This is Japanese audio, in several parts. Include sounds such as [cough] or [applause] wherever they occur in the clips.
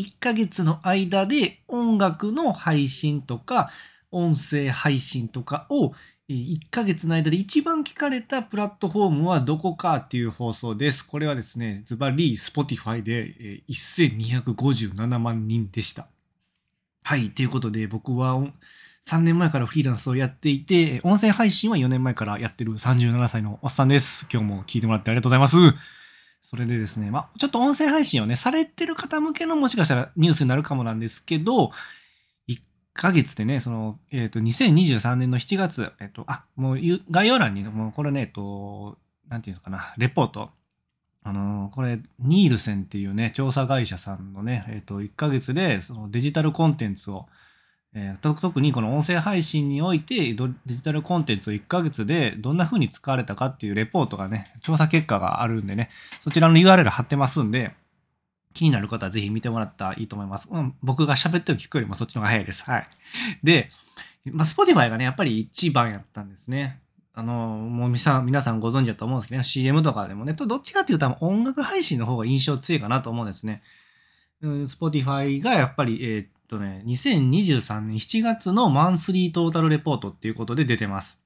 1ヶ月の間で音楽の配信とか、音声配信とかを1ヶ月の間で一番聞かれたプラットフォームはどこかっていう放送です。これはですね、ズバリ Spotify で1257万人でした。はい、ということで僕は3年前からフリーランスをやっていて、音声配信は4年前からやってる37歳のおっさんです。今日も聞いてもらってありがとうございます。それでですね、まあ、ちょっと音声配信をね、されてる方向けのもしかしたらニュースになるかもなんですけど、1ヶ月でね、その、えっ、ー、と、2023年の7月、えっ、ー、と、あ、もう概要欄に、もうこれね、えっと、なんていうのかな、レポート、あのこれ、ニールセンっていうね、調査会社さんのね、えっ、と、1ヶ月でそのデジタルコンテンツを、えー、特にこの音声配信においてデジタルコンテンツを1ヶ月でどんな風に使われたかっていうレポートがね、調査結果があるんでね、そちらの URL 貼ってますんで、気になる方はぜひ見てもらったらいいと思います。うん、僕が喋ってる聞くよりもそっちの方が早いです。はい。で、まあ、Spotify がね、やっぱり一番やったんですね。あの、もう皆さん皆さんご存知だと思うんですけどね、CM とかでもね、どっちかっていうと音楽配信の方が印象強いかなと思うんですね。うん Spotify がやっぱり、えー、とね、2023年7月のマンスリートータルレポートっていうことで出てます。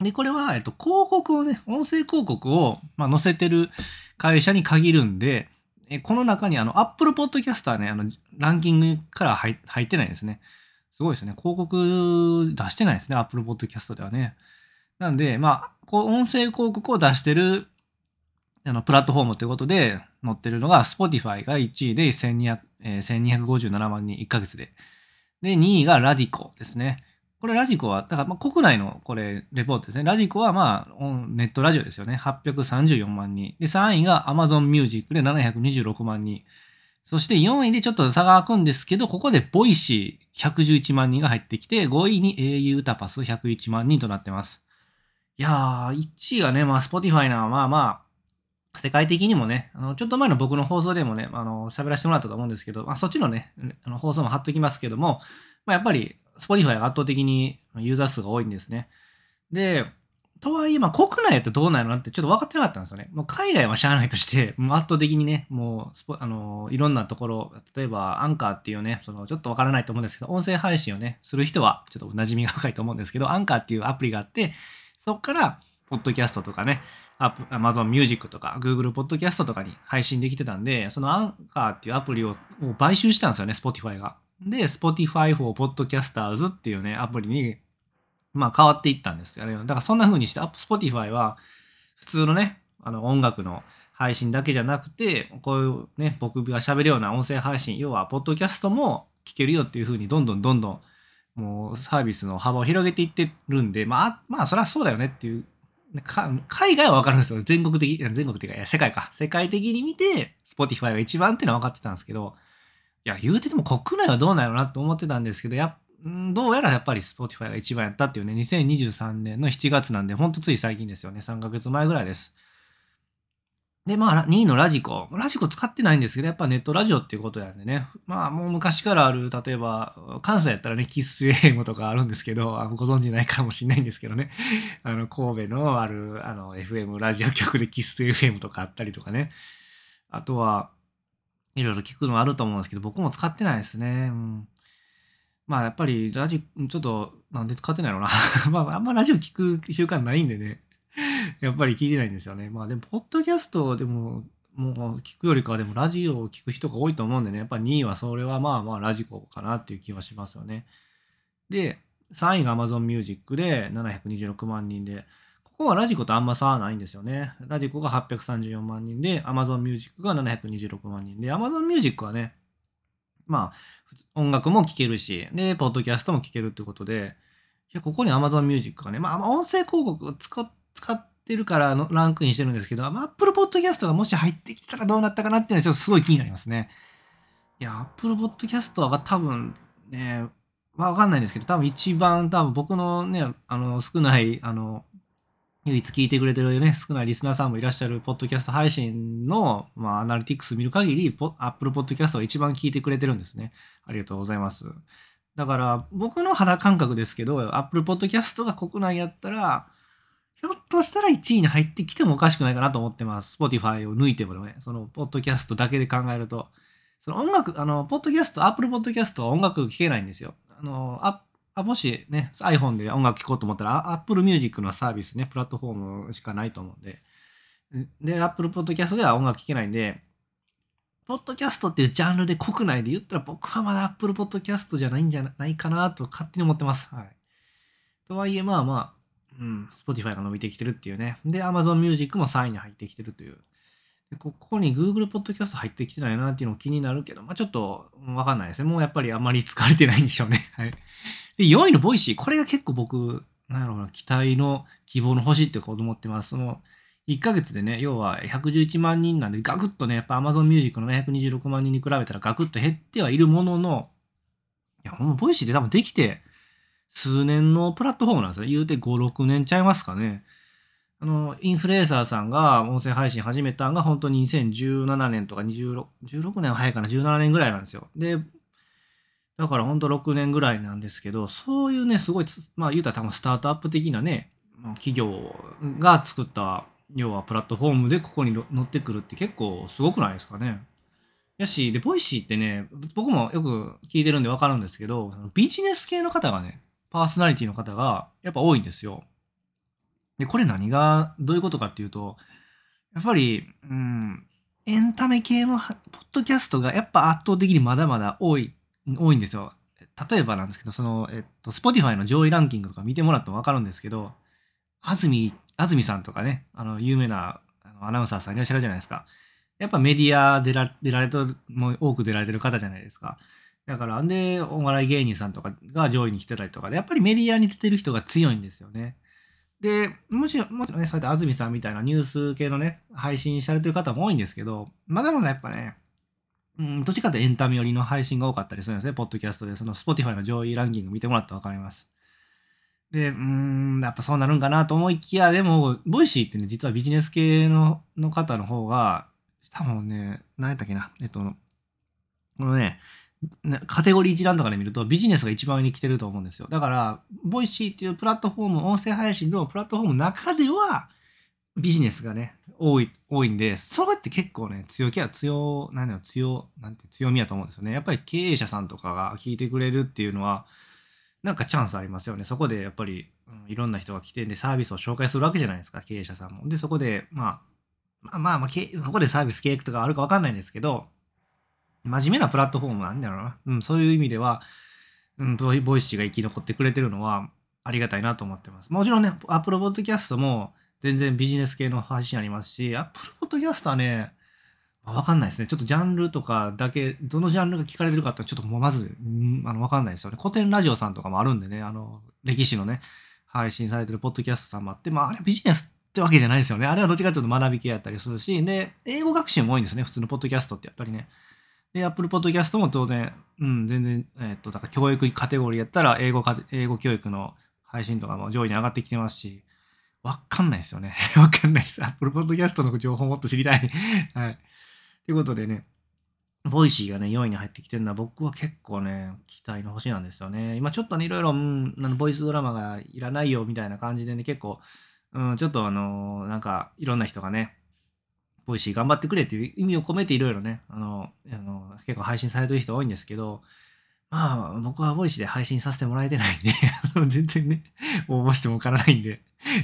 で、これは、えっと、広告をね、音声広告を、まあ、載せてる会社に限るんで、えこの中にあの、Apple Podcast はね、あの、ランキングから入ってないですね。すごいですね。広告出してないですね。Apple Podcast ではね。なんで、まあ、こう音声広告を出してるあのプラットフォームということで載ってるのが Spotify が1位で1200、えー、1257万人1ヶ月で。で、2位が radiko ですね。これ radiko は、だからまあ国内のこれレポートですね。 radiko はまあネットラジオですよね。834万人。で、3位が Amazon Music で726万人。そして4位でちょっと差が開くんですけど、ここで Voicy 111万人が入ってきて、5位に au 歌パス101万人となってます。いやー、1位がね、まあ Spotify な、まあまあ、世界的にもね、あのちょっと前の僕の放送でもね、あの喋らせてもらったと思うんですけど、まあ、そっちのね、あの放送も貼っときますけども、まあ、やっぱり Spotify が圧倒的にユーザー数が多いんですね。で、とはいえ、まあ、国内ってどうなのなってちょっと分かってなかったんですよね。もう海外はしゃあないとして、[laughs] もう圧倒的にね、もうあのいろんなところ、例えばアンカーっていうね、そのちょっと分からないと思うんですけど、音声配信をね、する人はちょっとお馴染みが深いと思うんですけど、アンカーっていうアプリがあって、そこから、ポッドキャストとかね、Amazon Music とか Google Podcast とかに配信できてたんで、そのアンカーっていうアプリを買収したんですよね、Spotify が。で、Spotify for Podcasters っていうね、アプリに、まあ変わっていったんですよね。だからそんな風にして、Spotify は普通のね、あの音楽の配信だけじゃなくて、こういうね、僕が喋るような音声配信、要は、ポッドキャストも聞けるよっていう風に、どんどんどんどん、もうサービスの幅を広げていってるんで、まあ、まあ、そりゃそうだよねっていう海外は分かるんですよ。全国的、全国的か、世界か。世界的に見て、Spotify が一番っていうのは分かってたんですけど、いや、言うてても国内はどうなのなと思ってたんですけど、やどうやらやっぱり Spotify が一番やったっていうね、2023年の7月なんで、ほんとつい最近ですよね。3ヶ月前ぐらいです。で、まあ、2位のラジコ。ラジコ使ってないんですけど、やっぱネットラジオっていうことなんでね。まあ、もう昔からある、例えば、関西やったらね、キッス AM とかあるんですけど、あご存知ないかもしれないんですけどね。[laughs] あの、神戸のある、あの、FM ラジオ局でキッス FM とかあったりとかね。あとは、いろいろ聞くのあると思うんですけど、僕も使ってないですね。うん。まあ、やっぱり、ラジオ、ちょっと、なんで使ってないのな。[laughs] まあ、あんまラジオ聞く習慣ないんでね。やっぱり聞いてないんですよね。まあでも、ポッドキャストでも、もう聞くよりかはでもラジオを聞く人が多いと思うんでね、やっぱ2位はそれはまあまあラジコかなっていう気はしますよね。で、3位が Amazon Music で726万人で、ここはラジコとあんま差はないんですよね。ラジコが834万人で、Amazon Music が726万人で、Amazon Music はね、まあ、音楽も聴けるし、で、ポッドキャストも聴けるってことで、いや、ここに Amazon Music がね、まあ、音声広告を使っ使ってるからのランクインしてるんですけど、Apple Podcast がもし入ってきたらどうなったかなっていうのはちょっとすごい気になりますね。いや、Apple Podcast は多分ね、まあ、わかんないんですけど、多分一番多分僕のね、あの、少ない、あの、唯一聞いてくれてるよね、少ないリスナーさんもいらっしゃるポッドキャスト配信の、まあ、アナリティクス見る限り、Apple Podcast は一番聞いてくれてるんですね。ありがとうございます。だから、僕の肌感覚ですけど、Apple Podcast が国内やったら、ひょっとしたら1位に入ってきてもおかしくないかなと思ってます。Spotify を抜いてもね、その、ポッドキャストだけで考えると。その音楽、あの、ポッドキャスト、アップルポッドキャストは音楽聴けないんですよ。あの、あもしね、iPhone で音楽聴こうと思ったら、Apple Music のサービスね、プラットフォームしかないと思うんで。で、Apple Podcast では音楽聴けないんで、ポッドキャストっていうジャンルで国内で言ったら僕はまだ Apple Podcast じゃないんじゃないかなと勝手に思ってます。はい。とはいえ、まあまあ、うん、Spotify が伸びてきてるっていうね。で、Amazon Music も3位に入ってきてるという。でここに Google Podcast 入ってきてないなっていうのも気になるけど、まあちょっとわかんないですね。もうやっぱりあんまり使われてないんでしょうね。[laughs] はい。で、4位の Voicy。これが結構僕、なんやろうな、期待の希望の星ってこと思ってます。その、1ヶ月でね、要は111万人なんで、ガクッとね、やっぱ Amazon Music のね、126万人に比べたらガクッと減ってはいるものの、いや、ほんま、 Voicy って多分できて、数年のプラットフォームなんですよ。言うて5、6年ちゃいますかね。あの、インフルエンサーさんが音声配信始めたんが本当に2017年とか26、16年は早いかな、17年ぐらいなんですよ。で、だから本当6年ぐらいなんですけど、そういうね、すごい、まあ言うたら多分スタートアップ的なね、企業が作った、要はプラットフォームでここに乗ってくるって結構すごくないですかね。やし、で、 Voicy ってね、僕もよく聞いてるんでわかるんですけど、ビジネス系の方がね、パーソナリティの方がやっぱ多いんですよ。で、これ何が、どういうことかっていうと、やっぱり、うん、エンタメ系のポッドキャストがやっぱ圧倒的にまだまだ多い、多いんですよ。例えばなんですけど、その、えっと、Spotify の上位ランキングとか見てもらってもわかるんですけど、安住、安住さんとかね、あの、有名なアナウンサーさんいらっしゃるじゃないですか。やっぱメディア出ら出られと、も多く出られてる方じゃないですか。だから、んで、お笑い芸人さんとかが上位に来てたりとかで、やっぱりメディアに出てる人が強いんですよね。で、もちろん、もちろんね、そうやって安住さんみたいなニュース系のね、配信されてる方も多いんですけど、まだまだやっぱね、うん、どっちかってエンタメ寄りの配信が多かったりするんですね、ポッドキャストで。その Spotify の上位ランキング見てもらってわかります。で、うん、やっぱそうなるんかなと思いきや、でも、 Voicy ってね、実はビジネス系のの方の方が、多分ね、何やったっけな、えっと、このね、カテゴリー一覧とかで見るとビジネスが一番上に来てると思うんですよ。だから、 Voicy っていうプラットフォーム、音声配信のプラットフォームの中では、ビジネスがね、多い、多いんで、それって結構ね、強気は強、なんだろう、強、なんて強みやと思うんですよね。やっぱり経営者さんとかが聞いてくれるっていうのは、なんかチャンスありますよね。そこでやっぱり、うん、いろんな人が来て、で、サービスを紹介するわけじゃないですか、経営者さんも。で、そこで、まあ、まあまあ、まあ、そこでサービス契約とかあるかわかんないんですけど、真面目なプラットフォームなんだろうな。うん、そういう意味では、うん、ボイシーが生き残ってくれてるのはありがたいなと思ってます。もちろんね、Apple Podcast も全然ビジネス系の配信ありますし、Apple Podcast はね、わかんないですね。ちょっとジャンルとかだけ、どのジャンルが聞かれてるかってちょっともうまず、ん、あの、わかんないですよね。コテンラジオさんとかもあるんでね、あの、歴史のね、配信されてるポッドキャストさんもあって、まあ、あれはビジネスってわけじゃないですよね。あれはどっちかというと学び系やったりするし、で、英語学習も多いんですね。普通のポッドキャストってやっぱりね。で、Apple Podcast も当然、うん、全然、えっ、と、だから教育カテゴリーやったら、英語か、英語教育の配信とかも上位に上がってきてますし、わかんないですよね。[laughs] わかんないです。Apple Podcast の情報もっと知りたい。[laughs] はい。ということでね、ボイシーがね、4位に入ってきてるのは僕は結構ね、期待の星なんですよね。今ちょっとね、いろいろ、うん、あのボイスドラマがいらないよみたいな感じでね、結構、うん、ちょっとあのー、なんか、いろんな人がね、ボイシー頑張ってくれっていう意味を込めていろいろね、あの、あの結構配信されてる人多いんですけど、まあ、僕はボイシーで配信させてもらえてないんで [laughs] 全然ね、応募しても受からないんで、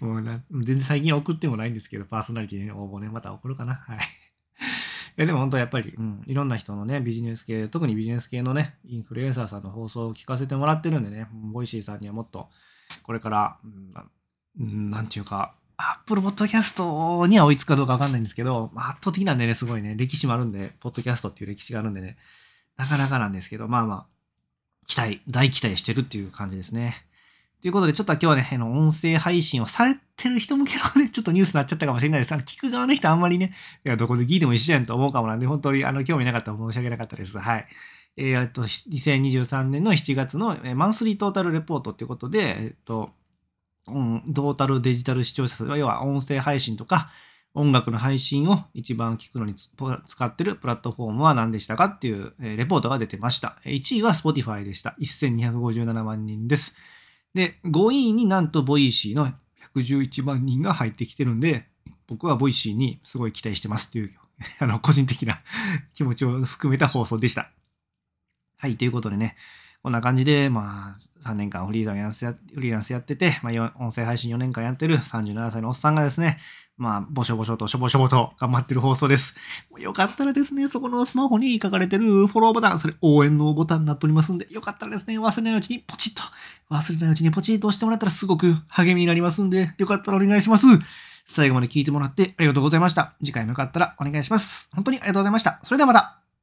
もう全然最近送ってもないんですけど、パーソナリティに応募ね、また送るかな。はい。[laughs] いやでも本当やっぱり、うん、いろんな人のね、ビジネス系、特にビジネス系のね、インフルエンサーさんの放送を聞かせてもらってるんでね、ボイシーさんにはもっと、これから、うん、なんていうか、アップルポッドキャストには追いつくかどうかわかんないんですけど、圧倒的なんでね、すごいね、歴史もあるんで、ポッドキャストっていう歴史があるんでね、なかなかなんですけど、まあまあ、期待、大期待してるっていう感じですね。ということで、ちょっと今日はね、あの音声配信をされてる人向けのね、ちょっとニュースになっちゃったかもしれないです。あの聞く側の人あんまりね、いや、どこで聞いても一緒やんと思うかもなんで、本当にあの興味なかったら申し訳なかったです。はい。えー、っと、2023年の7月のマンスリートータルレポートっていうことで、えっと、うん、トータルデジタル視聴者数は、要は音声配信とか、音楽の配信を一番聞くのに使ってるプラットフォームは何でしたかっていう、レポートが出てました。1位は Spotify でした。1257万人です。で、5位になんと Voicy の111万人が入ってきてるんで、僕は Voicy にすごい期待してますっていう [laughs] あの、個人的な [laughs] 気持ちを含めた放送でした。はい、ということでね、こんな感じで、まあ、3年間フリーランスやフリーランスやってて、まあ、音声配信4年間やってる37歳のおっさんがですね、まあ、ぼしょぼしょとしょぼしょぼと頑張ってる放送です。よかったらですね、そこのスマホに書かれてるフォローボタン、それ応援のボタンになっておりますんで、よかったらですね、忘れないうちにポチッと、忘れないうちにポチッと押してもらったらすごく励みになりますんで、よかったらお願いします。最後まで聞いてもらってありがとうございました。次回もよかったらお願いします。本当にありがとうございました。それではまた。